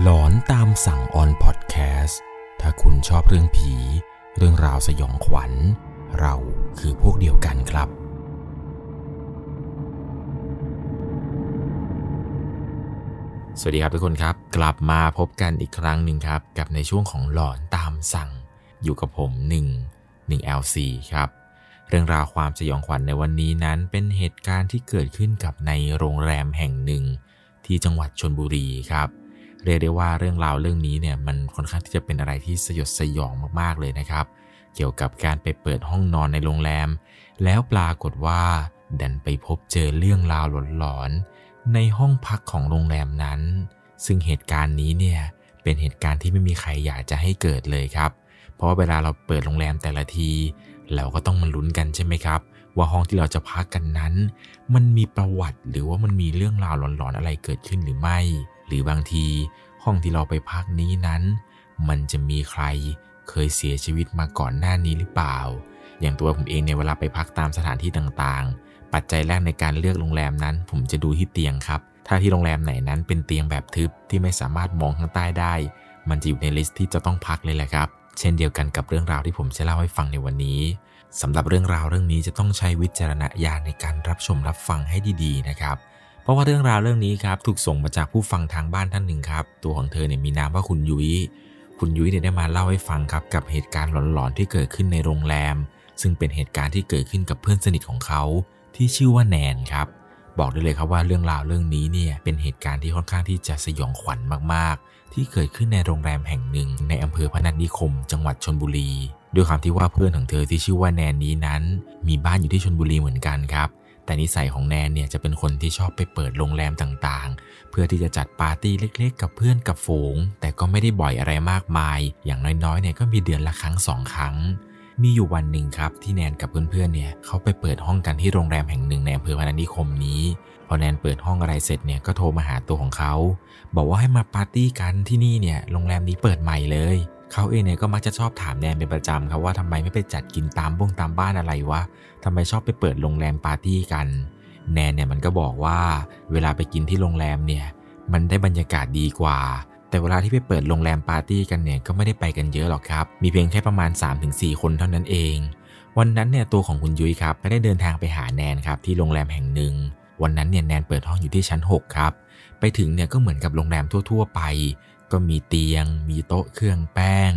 หลอนตามสั่งออนพอดแคสต์ถ้าคุณชอบเรื่องผี เรื่องราวสยองขวัญ เราคือพวกเดียวกันครับ สวัสดีครับทุกคนครับ กลับมาพบกันอีกครั้งหนึ่งครับ กับในช่วงของหลอนตามสั่ง อยู่กับผม1 1 LC ครับ เรื่องราวความสยองขวัญในวันนี้นั้นเป็นเหตุการณ์ที่เกิดขึ้นกับในโรงแรมแห่งหนึ่ง ที่จังหวัดชนบุรีครับ เรียกได้ว่าเรื่องราวเรื่องนี้เนี่ยมันค่อนข้างที่จะเป็นอะไรที่สยดสยองมากๆเลยนะครับ เกี่ยวกับการไปเปิดห้องนอนในโรงแรม แล้วปรากฏว่า ดันไปพบเจอเรื่องราวหลอนๆในห้องพักของโรงแรมนั้น ซึ่งเหตุการณ์นี้เนี่ยเป็นเหตุการณ์ที่ไม่มีใครอยากจะให้เกิดเลยครับ เพราะว่าเวลาเราเปิดโรงแรมแต่ละที เราก็ต้องมาลุ้นกันใช่ไหมครับ ว่าห้องที่เราจะพักกันนั้น มันมีประวัติหรือว่ามันมีเรื่องราวหลอนๆอะไรเกิดขึ้นหรือไม่ หรือบางทีห้องที่เราไปพักนี้นั้น มันจะมีใครเคยเสียชีวิตมาก่อนหน้านี้หรือเปล่า อย่างตัวผมเองในเวลาไปพักตามสถานที่ต่างๆ ปัจจัยแรกในการเลือกโรงแรมนั้น ผมจะดูที่เตียงครับ ถ้าที่โรงแรมไหนนั้นเป็นเตียงแบบทึบที่ไม่สามารถมองข้างใต้ได้ มันจะอยู่ในลิสต์ที่จะต้องพักเลยแหละครับ เช่นเดียวกันกับเรื่องราวที่ผมจะเล่าให้ฟังในวันนี้สำหรับเรื่องราวเรื่องนี้จะต้องใช้วิจารณญาณในการรับชมรับฟังให้ดีๆนะครับ เพราะว่าเรื่องราวเรื่องนี้ครับถูกส่งมาจากผู้ฟังทางบ้านท่านหนึ่งครับ ตัวของเธอเนี่ยมีนามว่าคุณยุย้ยคุณยุ้ยเนี่ยได้มาเล่าให้ฟังครับกับเหตุการณ์หลอนๆที่เกิดขึ้นในโรงแรม ซึ่งเป็นเหตุการณ์ที่เกิดขึ้นกับเพื่อนสนิทของเขา ที่ชื่อว่าแนนครับ บอกได้เลยครับว่าเรื่องราวเรื่องนี้เนี่ยเป็นเหตุการณ์ที่ค่อนข้างที่จะสยองขวัญมากๆ ที่เกิดขึ้นในโรงแรมแห่งหนึ่ง ในอำเภอพนัสนิคม จังหวัดชนบุรี ด้วยความที่ว่าเพื่อนของเธอที่ชื่อว่าแนนนี้นั้น มีบ้านอยู่ที่ชนบุรีเหมือนกันครับ แต่นิสัยของแนนเนี่ยจะเป็นคนที่ชอบไปเปิดโรงแรมต่างๆ เพื่อที่จะจัดปาร์ตี้เล็กๆ กับเพื่อนกับฝูง แต่ก็ไม่ได้บ่อยอะไรมากมาย อย่างน้อยๆเนี่ยก็มีเดือนละครั้งสองครั้ง มีอยู่วันหนึ่งครับที่แนนกับเพื่อนๆเนี่ยเขาไปเปิดห้องกันที่โรงแรมแห่งหนึ่งในอำเภอพนัสนิคมนี้พอแนนเปิดห้องอะไรเสร็จเนี่ยก็โทรมาหาตัวของเขา บอกว่าให้มาปาร์ตี้กันที่นี่เนี่ยโรงแรมนี้เปิดใหม่เลย เขาเองเนี่ยก็มักจะชอบถามแนนเป็นประจำครับว่าทำไมไม่ไปจัดกินตามบ้งตามบ้านอะไรวะทำไมชอบไปเปิดโรงแรมปาร์ตี้กัน แนนเนี่ยมันก็บอกว่า เวลาไปกินที่โรงแรมเนี่ยมันได้บรรยากาศดีกว่า แต่เวลาที่ไปเปิดโรงแรมปาร์ตี้กันเนี่ยก็ไม่ได้ไปกันเยอะหรอกครับ มีเพียงแค่ประมาณ 3-4 คนเท่านั้นเอง วันนั้นเนี่ยตัวของคุณยุ้ยครับก็ได้เดินทางไปหาแนนครับที่โรงแรมแห่งหนึ่งวันนั้นเนี่ยแนนเปิดห้องอยู่ที่ชั้น 6 ครับ ไปถึงเนี่ยก็เหมือนกับโรงแรมทั่ว ๆ ไป ก็มีเตียง มีโต๊ะเครื่องแป้ง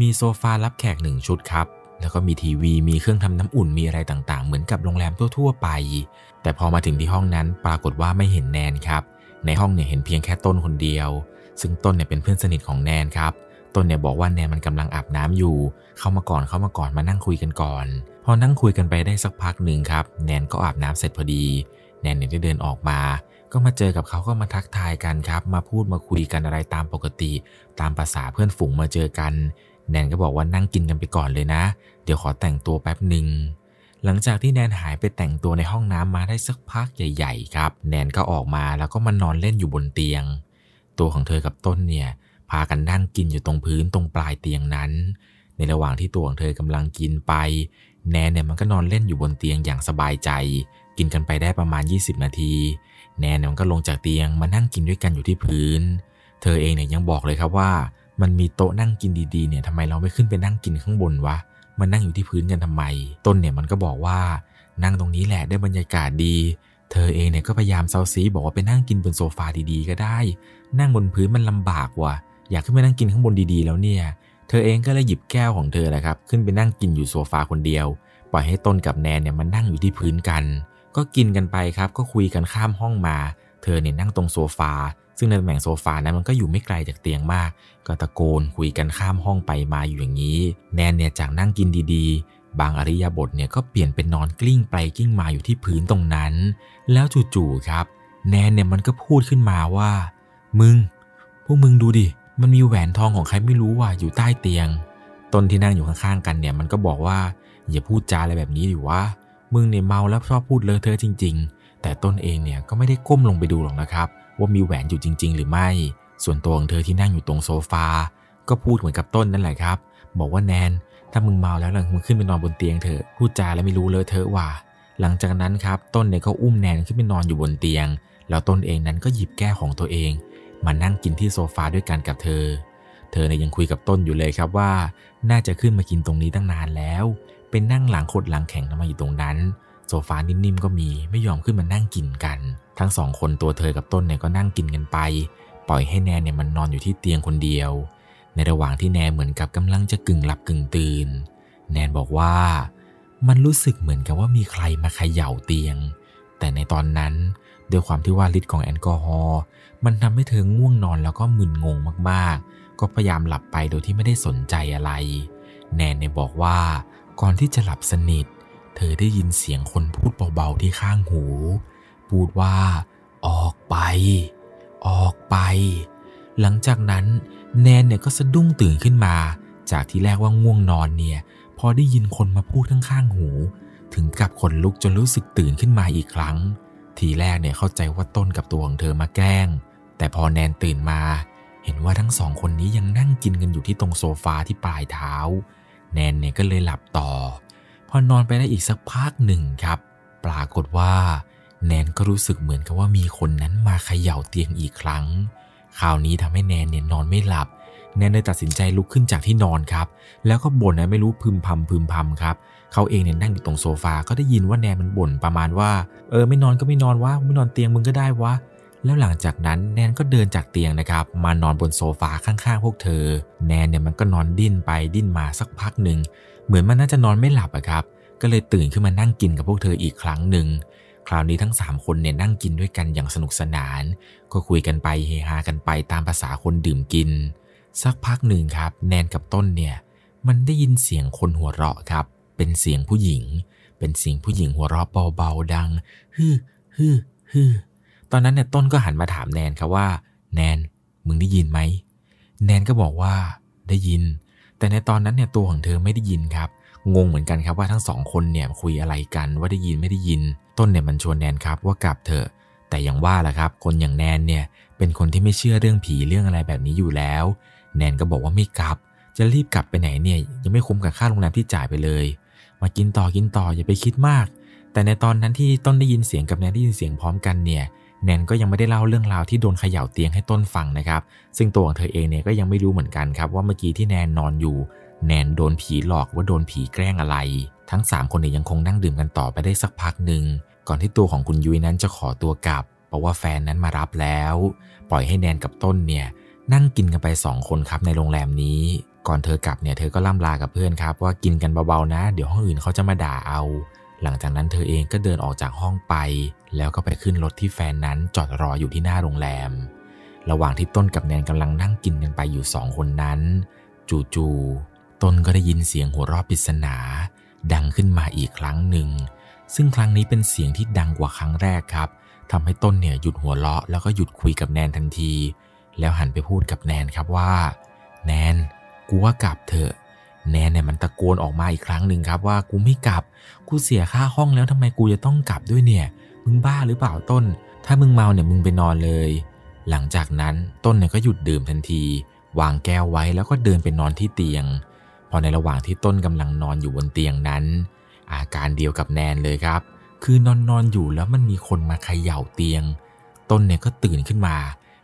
มีโซฟารับแขกหนึ่งชุดครับ แล้วก็มีทีวี มีเครื่องทำน้ำอุ่น มีอะไรต่างๆ เหมือนกับโรงแรมทั่วๆไป แต่พอมาถึงที่ห้องนั้นปรากฏว่าไม่เห็นแนนครับ ในห้องเนี่ยเห็นเพียงแค่ต้นคนเดียว ซึ่งต้นเนี่ยเป็นเพื่อนสนิทของแนนครับต้นเนี่ยบอกว่าแนนมันกำลังอาบน้ำอยู่ เข้ามาก่อนเข้ามาก่อนมานั่งคุยกันก่อน พอนั่งคุยกันไปได้สักพักหนึ่งครับ แนนก็อาบน้ำเสร็จพอดี แนนเนี่ยได้เดินออกมา ก็มาเจอกับเขาก็มาทักทายกันครับ มาพูดมาคุยกันอะไรตามปกติ ตามภาษาเพื่อนฝูงมาเจอกัน แนนก็บอกว่านั่งกินกันไปก่อนเลยนะ เดี๋ยวขอแต่งตัวแป๊บหนึ่งหลังจากที่แนนหายไปแต่งตัวในห้องน้ำมาได้สักพักใหญ่ ๆ ครับ แนนก็ออกมาแล้วก็มานอนเล่นอยู่บนเตียง ตัวของเธอกับต้นเนี่ยพากันนั่งกินอยู่ตรงพื้นตรงปลายเตียงนั้น ในระหว่างที่ตัวของเธอกำลังกินไป แนนเนี่ยมันก็นอนเล่นอยู่บนเตียงอย่างสบายใจ กินกันไปได้ประมาณ 20 นาที แนนเนี่ยมันก็ลงจากเตียงมานั่งกินด้วยกันอยู่ที่พื้น เธอเองเนี่ยยังบอกเลยครับว่า มันมีโต๊ะนั่งกินดีๆเนี่ยทำไมเราไม่ขึ้นไปนั่งกินข้างบนวะมันนั่งอยู่ที่พื้นกันทำไม ต้นเนี่ยมันก็บอกว่านั่งตรงนี้แหละได้บรรยากาศดี เธอเองเนี่ยก็พยายามเซาซีบอกว่าไปนั่งกินบนโซฟาดีๆ ก็ได้ นั่งบนพื้นมันลำบากว่ะ อยากขึ้นไปนั่งกินข้างบนดีๆ แล้วเนี่ย เธอเองก็เลยหยิบแก้วของเธอแหละครับ ขึ้นไปนั่งกินอยู่โซฟาคนเดียว ปล่อยให้ต้นกับแนนเนี่ยมันนั่งอยู่ที่พื้นกัน ก็กินกันไปครับก็คุยกันข้ามห้องมา เธอเนี่ยนั่งตรงโซฟา ซึ่งในตำแหน่งโซฟานั้นมันก็อยู่ไม่ไกลจากเตียงมาก ก็ตะโกนคุยกันข้ามห้องไปมาอยู่อย่างนี้ แนนเนี่ยจากนั่งกินดีๆ บางอริยบทเนี่ยก็เปลี่ยนเป็นนอนกลิ้งไปกลิ้งมาอยู่ที่พื้นตรงนั้น แล้วจู่ๆครับ แนนเนี่ยมันก็พูดขึ้นมาว่า มึง พวกมึงดูดิ มันมีแหวนทองของใครไม่รู้ว่ะอยู่ใต้เตียง ตนที่นั่งอยู่ข้างๆกันเนี่ยมันก็บอกว่าอย่าพูดจาอะไรแบบนี้ดิวะ มึงเนี่ยเมาแล้วชอบพูดเลอะเทอะจริง ๆ แต่ต้นเองเนี่ยก็ไม่ได้ก้มลงไปดูหรอกนะครับ ว่ามีแหวนอยู่จริง ๆ หรือไม่ ส่วนตัวของเธอที่นั่งอยู่ตรงโซฟา ก็พูดเหมือนกับต้นนั่นแหละครับ บอกว่าแนน ถ้ามึงเมาแล้วล่ะมึงขึ้นไปนอนบนเตียงเถอะ พูดจาแล้วไม่รู้เลอะเทอะว่ะ หลังจากนั้นครับ ต้นเนี่ยก็อุ้มแนนขึ้นไปนอนอยู่บนเตียง แล้วต้นเองนั้นก็หยิบแก้วของตัวเอง มานั่งกินที่โซฟาด้วยกันกับเธอ เธอเนี่ยยังคุยกับต้นอยู่เลยครับว่า น่าจะขึ้นมากินตรงนี้ตั้งนานแล้ว เป็นนั่งหลังคดหลังแข็งทำไมอยู่ตรงนั้น โซฟานิ่มๆก็มีไม่ยอมขึ้นมานั่งกินกัน ทั้งสองคนตัวเธอกับต้นเนี่ยก็นั่งกินกันไป ปล่อยให้แนนเนี่ยมันนอนอยู่ที่เตียงคนเดียว ในระหว่างที่แนนเหมือนกับกำลังจะกึ่งหลับกึ่งตื่น แนนบอกว่ามันรู้สึกเหมือนกับว่ามีใครมาเขย่าเตียง แต่ในตอนนั้นด้วยความที่ว่าฤทธิ์ของแอลกอฮอล์มันทำให้เธอง่วงนอนแล้วก็มึนงงมากๆ ก็พยายามหลับไปโดยที่ไม่ได้สนใจอะไร แนนเนี่ยบอกว่า ก่อนที่จะหลับสนิท เธอได้ยินเสียงคนพูดเบาๆที่ข้างหู พูดว่า ออกไป ออกไป หลังจากนั้นแนนเนี่ยก็สะดุ้งตื่นขึ้นมา จากที่แรกว่าง่วงนอนเนี่ย พอได้ยินคนมาพูดข้างๆหู ถึงกับขนลุกจนรู้สึกตื่นขึ้นมาอีกครั้ง ทีแรกเนี่ยเข้าใจว่าต้นกับตัวของเธอมาแกล้ง แต่พอแนนตื่นมา เห็นว่าทั้งสองคนนี้ยังนั่งกินกันอยู่ที่ตรงโซฟาที่ปลายเท้า แนนเนี่ยก็เลยหลับต่อ พอนอนไปได้อีกสักพักหนึ่งครับ ปรากฏว่า แนนก็รู้สึกเหมือนกับว่ามีคนนั้นมาเขย่าเตียงอีกครั้ง คราวนี้ทำให้แนนเนี่ยนอนไม่หลับ แนนเลยตัดสินใจลุกขึ้นจากที่นอนครับ แล้วก็บ่นนะไม่รู้พึมพำพึมพำครับเขาเองเนี่ยนั่งอยู่ตรงโซฟาก็ได้ยินว่าแนนมันบ่นประมาณว่า เออไม่นอนก็ไม่นอนวะไม่นอนเตียงมึงก็ได้วะ แล้วหลังจากนั้นแนนก็เดินจากเตียงนะครับ มานอนบนโซฟาข้างๆ พวกเธอ แนนเนี่ยมันก็นอนดิ้นไปดิ้นมาสักพักหนึ่งเหมือนมันน่าจะนอนไม่หลับอะครับ ก็เลยตื่นขึ้นมานั่งกินกับพวกเธออีกครั้งหนึ่งคราวนี้ทั้ง 3 คนเนี่ยนั่งกินด้วยกันอย่างสนุกสนาน ก็คุยกันไปเฮฮากันไปตามภาษาคนดื่มกิน สักพักหนึ่งครับ แนนกับต้นเนี่ย มันได้ยินเสียงคนหัวเราะครับ เป็นเสียงผู้หญิง เป็นเสียงผู้หญิงหัวเราะเบาๆดัง ฮือฮือฮือ ตอนนั้นเนี่ยต้นก็หันมาถามแนนครับว่า แนนมึงได้ยินไหม แนนก็บอกว่าได้ยิน แต่ในตอนนั้นเนี่ยตัวของเธอไม่ได้ยินครับ งงเหมือนกันครับว่าทั้งสองคนเนี่ยคุยอะไรกันว่าได้ยินไม่ได้ยิน ต้นเนี่ยมันชวนแนนครับว่ากลับเถอะแต่อย่างว่าแหละครับ คนอย่างแนนเนี่ยเป็นคนที่ไม่เชื่อเรื่องผีเรื่องอะไรแบบนี้อยู่แล้ว แนนก็บอกว่าไม่กลับ จะรีบกลับไปไหนเนี่ยยังไม่คุ้มกับค่าโรงแรมที่จ่ายไปเลย มากินต่อกินต่ออย่าไปคิดมาก แต่ในตอนนั้นที่ต้นได้ยินเสียงกับแนนได้ยินเสียงพร้อมกันเนี่ย แนนก็ยังไม่ได้เล่าเรื่องราวที่โดนเขย่าเตียงให้ต้นฟังนะครับ ซึ่งตัวของเธอเองเนี่ยก็ยังไม่รู้เหมือนกันครับว่าเมื่อกี้ที่แนนนอนอยู่ แนนโดนผีหลอกว่าโดนผีแกล้งอะไร ทั้ง 3 คนเนี่ยยังคงนั่งดื่มกันต่อไปได้สักพักหนึ่งก่อนที่ตัวของคุณยุ้ยนั้นจะขอตัวกลับ เพราะว่าแฟนนั้นมารับแล้ว ปล่อยให้แนนกับต้นเนี่ยนั่งกินกันไป 2 คนครับในโรงแรมนี้ ก่อนเธอกลับเนี่ยเธอก็ล่ำลากับเพื่อนครับว่ากินกันเบาๆนะ เดี๋ยวห้องอื่นเขาจะมาด่าเอา หลังจากนั้นเธอเองก็เดินออกจากห้องไป แล้วก็ไปขึ้นรถที่แฟนนั้นจอดรออยู่ที่หน้าโรงแรม ระหว่างที่ต้นกับแนนกำลังนั่งกินกันไปอยู่สองคนนั้น จู่ๆต้นก็ได้ยินเสียงหัวเราะปริศนา ดังขึ้นมาอีกครั้งหนึ่ง ซึ่งครั้งนี้เป็นเสียงที่ดังกว่าครั้งแรกครับทำให้ต้นเนี่ยหยุดหัวเราะแล้วก็หยุดคุยกับแนนทันที แล้วหันไปพูดกับแนนครับว่า แนนกูว่ากลับเถอะ แนนเนี่ยมันตะโกนออกมาอีกครั้งหนึ่งครับว่ากูไม่กลับ กูเสียค่าห้องแล้วทำไมกูจะต้องกลับด้วยเนี่ย มึงบ้าหรือเปล่าต้น ถ้ามึงเมาเนี่ยมึงไปนอนเลย หลังจากนั้นต้นเนี่ยก็หยุดดื่มทันที วางแก้วไว้แล้วก็เดินไปนอนที่เตียง พอในระหว่างที่ต้นกำลังนอนอยู่บนเตียงนั้น อาการเดียวกับแนนเลยครับ คือนอนนอนอยู่แล้วมันมีคนมาเขย่าเตียง ต้นเนี่ยก็ตื่นขึ้นมา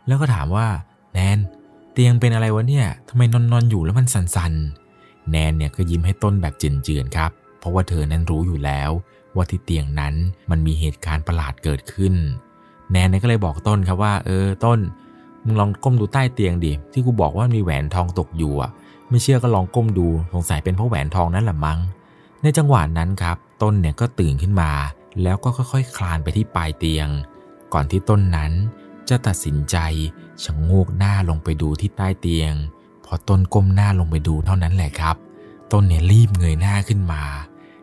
แล้วก็ถามว่าแนน เตียงเป็นอะไรวะเนี่ยทำไมนอนนอนอยู่แล้วมันสั่นๆ แนนเนี่ยก็ยิ้มให้ต้นแบบเจือนๆครับ เพราะว่าเธอนั้นรู้อยู่แล้ว ว่าที่เตียงนั้นมันมีเหตุการณ์ประหลาดเกิดขึ้น แนนเนี่ยก็เลยบอกต้นครับว่า เออต้นมึงลองก้มดูใต้เตียงดิที่กูบอกว่ามีแหวนทองตกอยู่อะ ไม่เชื่อก็ลองก้มดูสงสัยเป็นเพราะแหวนทองนั่นแหละมั้ง ในจังหวะนั้นครับ ต้นเนี่ยก็ตื่นขึ้นมา แล้วก็ค่อยๆ คลานไปที่ปลายเตียง ก่อนที่ต้นนั้นจะตัดสินใจชะโงกหน้าลงไปดูที่ใต้เตียง พอต้นก้มหน้าลงไปดูเท่านั้นแหละครับ ต้นเนี่ยรีบเงยหน้าขึ้นมา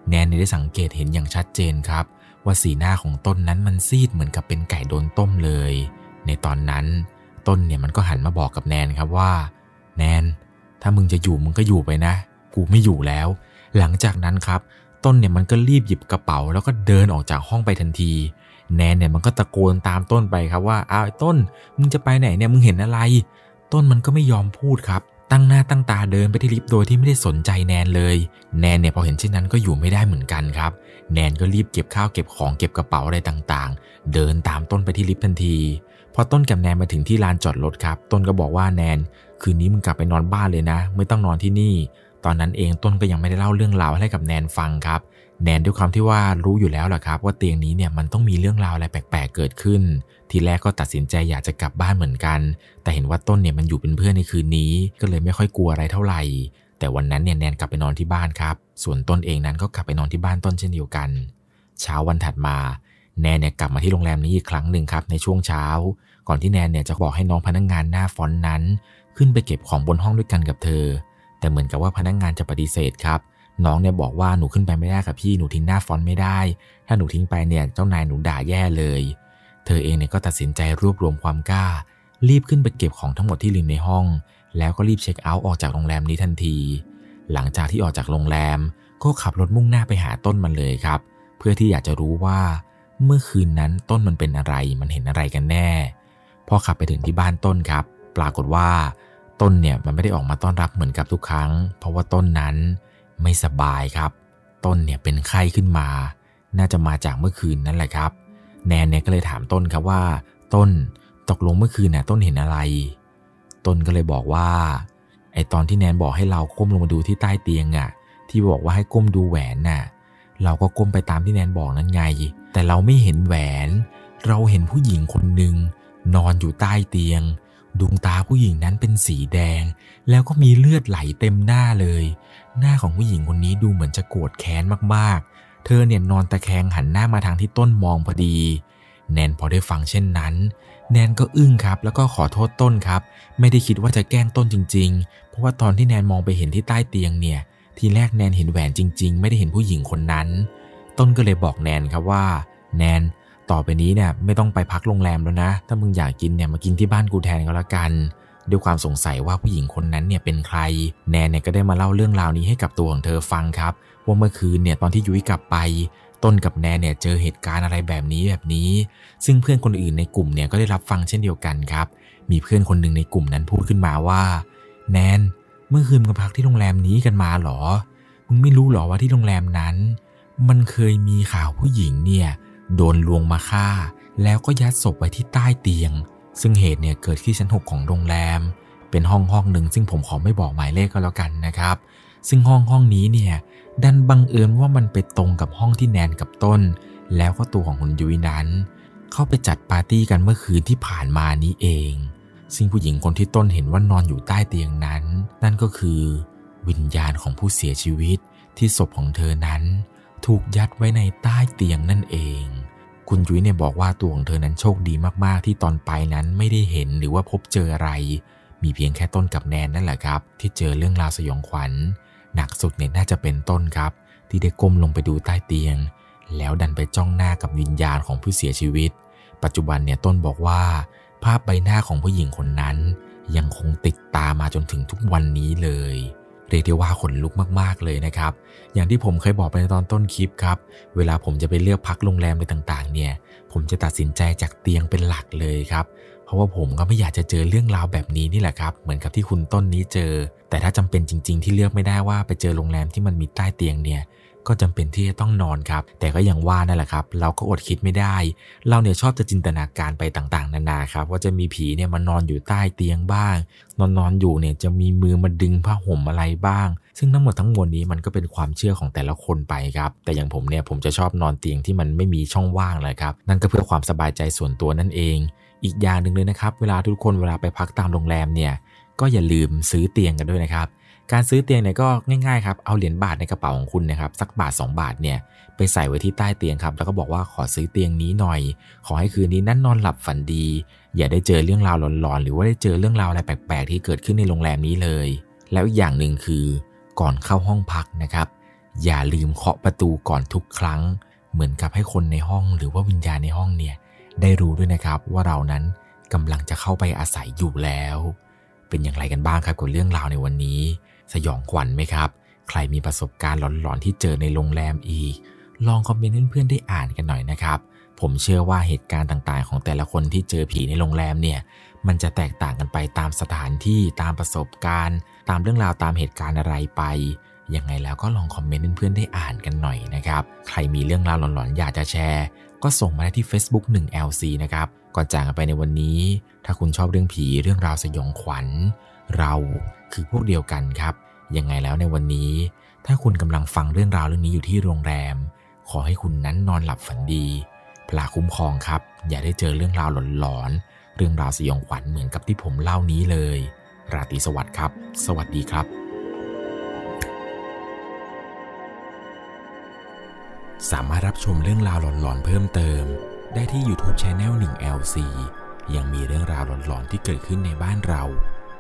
แนนได้สังเกตเห็นอย่างชัดเจนครับ ว่าสีหน้าของต้นนั้นมันซีดเหมือนกับเป็นไก่โดนต้มเลย ในตอนนั้น ต้นเนี่ยมันก็หันมาบอกกับแนนครับว่า แนน ถ้ามึงจะอยู่มึงก็อยู่ไปนะ กูไม่อยู่แล้ว หลังจากนั้นครับ ต้นเนี่ยมันก็รีบหยิบกระเป๋า แล้วก็เดินออกจากห้องไปทันทีแนนเนี่ยมันก็ตะโกนตามต้นไปครับว่าอ้าวไอ้ต้น มึงจะไปไหนเนี่ยมึงเห็นอะไร ต้นมันก็ไม่ยอมพูดครับ ตั้งหน้าตั้งตาเดินไปที่ลิฟต์โดยที่ไม่ได้สนใจแนนเลย แนนเนี่ยพอเห็นเช่นนั้นก็อยู่ไม่ได้เหมือนกันครับ แนนก็รีบเก็บข้าวเก็บของเก็บกระเป๋าอะไรต่างๆ เดินตามต้นไปที่ลิฟต์ทันที พอต้นกับแนนมาถึงที่ลานจอดรถครับ ต้นก็บอกว่าแนน คืนนี้มึงกลับไปนอนบ้านเลยนะ ไม่ต้องนอนที่นี่ ตอนนั้นเองต้นก็ยังไม่ได้เล่าเรื่องราวให้กับแนนฟังครับ แนนด้วยความที่ว่ารู้อยู่แล้วแหละครับ ว่าเตียงนี้เนี่ยมันต้องมีเรื่องราวอะไรแปลกๆ เกิดขึ้น ทีแรกก็ตัดสินใจอยากจะกลับบ้านเหมือนกัน แต่เห็นว่าต้นเนี่ยมันอยู่เป็นเพื่อนในคืนนี้ ก็เลยไม่ค่อยกลัวอะไรเท่าไหร่ แต่วันนั้นเนี่ยแนนกลับไปนอนที่บ้านครับ ส่วนต้นเองนั้นก็กลับไปนอนที่บ้านต้นเช่นเดียวกัน เช้าวันถัดมาแนนเนี่ยกลับมาที่โรงแรมนี้อีกครั้งหนึ่งครับในช่วงเช้า ก่อนที่แนนเนี่ยจะบอกให้น้องพนักงงานหน้าฟอนต์นั้น ขึ้นไปเก็บของบนห้องด้วยกันกับเธอ แต่เหมือนกับว่าพนักงงานจะปฏิเสธครับ น้องเนี่ยบอกว่าหนูขึ้นไปไม่ได้กับพี่หนูทิ้งหน้าฟอนต์ไม่ได้ ถ้าหนูทิ้งไปเนี่ยเจ้านายหนูด่าแย่เลย เธอเองเนี่ยก็ตัดสินใจรวบรวมความกล้า รีบขึ้นไปเก็บของทั้งหมดที่ลืมในห้อง แล้วก็รีบเช็คเอาท์ออกจากโรงแรมนี้ทันที หลังจากที่ออกจากโรงแรม ก็ขับรถมุ่งหน้าไปหาต้นมันเลยครับ เพื่อที่อยากจะรู้ว่า เมื่อคืนนั้นต้นมันเป็นอะไรมันเห็นอะไรกันแน่พอขับไปถึงที่บ้านต้นครับ ปรากฏว่าต้นเนี่ยมันไม่ได้ออกมาต้อนรับเหมือนกับทุกครั้ง เพราะว่าต้นนั้น ไม่สบายครับ ต้นเนี่ยเป็นไข้ขึ้นมา น่าจะมาจากเมื่อคืนนั่นแหละครับ แนนเนี่ยก็เลยถามต้นครับว่า ต้นตกลงเมื่อคืนน่ะต้นเห็นอะไร ต้นก็เลยบอกว่าไอตอนที่แนนบอกให้เราก้มลงมาดูที่ใต้เตียงอะ่ะ ที่บอกว่าให้ก้มดูแหวนน่ะ เราก็ก้มไปตามที่แนนบอกนั้นไง แต่เราไม่เห็นแหวน เราเห็นผู้หญิงคนหนึ่งนอนอยู่ใต้เตียงดวงตาผู้หญิงนั้นเป็นสีแดง แล้วก็มีเลือดไหลเต็มหน้าเลยหน้าของผู้หญิงคนนี้ดูเหมือนจะโกรธแค้นมากๆ เธอเนี่ยนอนตะแคงหันหน้ามาทางที่ต้นมองพอดี แนนพอได้ฟังเช่นนั้น แนนก็อึ้งครับ แล้วก็ขอโทษต้นครับ ไม่ได้คิดว่าจะแกล้งต้นจริง ๆ เพราะว่าตอนที่แนนมองไปเห็นที่ใต้เตียงเนี่ย ทีแรกแนนเห็นแหวนจริง ๆ ไม่ได้เห็นผู้หญิงคนนั้น ต้นก็เลยบอกแนนครับว่า แนนต่อไปนี้เนี่ยไม่ต้องไปพักโรงแรมแล้วนะ ถ้ามึงอยากกินเนี่ยมากินที่บ้านกูแทนก็แล้วกัน ด้วยความสงสัยว่าผู้หญิงคนนั้นเนี่ยเป็นใคร แนนเนี่ยก็ได้มาเล่าเรื่องราวนี้ให้กับตัวของเธอฟังครับ ว่าเมื่อคืนเนี่ยตอนที่ยุ้ยกลับไป ต้นกับแนนเนี่ยเจอเหตุการณ์อะไรแบบนี้แบบนี้ ซึ่งเพื่อนคนอื่นในกลุ่มเนี่ยก็ได้รับฟังเช่นเดียวกันครับ มีเพื่อนคนหนึ่งในกลุ่มนั้นพูดขึ้นมาว่า แนนเมื่อคืนมึงพักที่โรงแรมนี้กันมาหรอมึงไม่รู้หรอว่าที่โรงแรมนั้น มันเคยมีข่าวผู้หญิงเนี่ยโดนลวงมาฆ่า แล้วก็ยัดศพไว้ที่ใต้เตียง ซึ่งเหตุเนี่ยเกิดที่ชั้นหกของโรงแรม เป็นห้องห้องหนึ่งซึ่งผมขอไม่บอกหมายเลขก็แล้วกันนะครับ ซึ่งห้องห้องนี้เนี่ยดันบังเอิญว่ามันไปตรงกับห้องที่แนนกับต้น แล้วก็ตัวของคุณยุ้ยนั้น เข้าไปจัดปาร์ตี้กันเมื่อคืนที่ผ่านมานี้เอง ซึ่งผู้หญิงคนที่ต้นเห็นว่านอนอยู่ใต้เตียงนั้น นั่นก็คือวิญญาณของผู้เสียชีวิตที่ศพของเธอนั้น ถูกยัดไว้ในใต้เตียงนั่นเอง คุณยุ้ยเนี่ยบอกว่าตัวของเธอนั้นโชคดีมากๆ ที่ตอนไปนั้นไม่ได้เห็นหรือว่าพบเจออะไร มีเพียงแค่ต้นกับแนนนั่นแหละครับ ที่เจอเรื่องราวสยองขวัญ หนักสุดเนี่ยน่าจะเป็นต้นครับ ที่ได้ก้มลงไปดูใต้เตียง แล้วดันไปจ้องหน้ากับวิญญาณของผู้เสียชีวิต ปัจจุบันเนี่ยต้นบอกว่า ภาพใบหน้าของผู้หญิงคนนั้น ยังคงติดตามมาจนถึงทุกวันนี้เลย เรียกได้ว่าขนลุกมากๆเลยนะครับ อย่างที่ผมเคยบอกไปในตอนต้นคลิปครับ เวลาผมจะไปเลือกพักโรงแรมอะไรต่างๆ เนี่ย ผมจะตัดสินใจจากเตียงเป็นหลักเลยครับ เพราะว่าผมก็ไม่อยากจะเจอเรื่องราวแบบนี้นี่แหละครับ เหมือนกับที่คุณต้นนี้เจอ แต่ถ้าจำเป็นจริง ๆ ที่เลือกไม่ได้ว่าไปเจอโรงแรมที่มันมีใต้เตียงเนี่ย ก็จำเป็นที่จะต้องนอนครับ แต่ก็ยังว่านั่นแหละครับ เราก็อดคิดไม่ได้ เราเนี่ยชอบจะจินตนาการไปต่างๆ นานาครับ ว่าจะมีผีเนี่ยมานอนอยู่ใต้เตียงบ้าง นอนนอนอยู่เนี่ยจะมีมือมาดึงผ้าห่มอะไรบ้าง ซึ่งทั้งหมดทั้งมวลนี้มันก็เป็นความเชื่อของแต่ละคนไปครับ แต่อย่างผมเนี่ยผมจะชอบนอนเตียงที่มันไม่มีช่องว่างเลยครับ นั่นก็เพื่อความสบายใจส่วนตัวนั่นเอง อีกอย่างหนึ่งเลยนะครับ เวลาทุกคนเวลาไปพักตามโรงแรมเนี่ยก็อย่าลืมซื้อเตียงกันด้วยนะครับ การซื้อเตียงเนี่ยก็ง่ายๆครับ เอาเหรียญบาทในกระเป๋าของคุณนะครับสักบาท 2 บาทเนี่ยไปใส่ไว้ที่ใต้เตียงครับ แล้วก็บอกว่าขอซื้อเตียงนี้หน่อย ขอให้คืนนี้นั่นนอนหลับฝันดี อย่าได้เจอเรื่องราวหลอนๆ หรือว่าได้เจอเรื่องราวอะไรแปลกๆ ที่เกิดขึ้นในโรงแรมนี้เลย แล้วอีกอย่างหนึ่งคือ ก่อนเข้าห้องพักนะครับ อย่าลืมเคาะประตูก่อนทุกครั้ง เหมือนกับให้คนในห้องหรือว่าวิญญาณในห้องเนี่ยได้รู้ด้วยนะครับว่าเรานั้นกำลังจะเข้าไปอาศัยอยู่แล้ว เป็นอย่างไรกันบ้างครับกับเรื่องราวในวันนี้ สยองขวัญไหมครับ ใครมีประสบการณ์หลอนๆที่เจอในโรงแรมอีก ลองคอมเมนต์เพื่อนๆได้อ่านกันหน่อยนะครับ ผมเชื่อว่าเหตุการณ์ต่างๆ ของแต่ละคนที่เจอผีในโรงแรมเนี่ย มันจะแตกต่างกันไปตามสถานที่ตามประสบการณ์ ตามเรื่องราวตามเหตุการณ์อะไรไปยังไงแล้วก็ลองคอมเมนต์เพื่อนๆได้อ่านกันหน่อยนะครับ ใครมีเรื่องราวหลอนๆ อยากจะแชร์ ก็ส่งมาได้ที่ Facebook 1LC นะครับ ก่อนจากกันไปในวันนี้ ถ้าคุณชอบเรื่องผีเรื่องราวสยองขวัญ เรา คือพวกเดียวกันครับ ยังไงแล้วในวันนี้ ถ้าคุณกำลังฟังเรื่องราวเรื่องนี้อยู่ที่โรงแรม ขอให้คุณนั้นนอนหลับฝันดีพลาคุ้มครองครับ อย่าได้เจอเรื่องราวหลอนๆเรื่องราวสยองขวัญเหมือนกับที่ผมเล่านี้เลย ราตรีสวัสดิ์ครับ สวัสดีครับ สามารถรับชมเรื่องราวหลอนๆเพิ่มเติม ได้ที่ YouTube Channel 1 LC ยังมีเรื่องราวหลอนๆที่เกิดขึ้นในบ้านเรา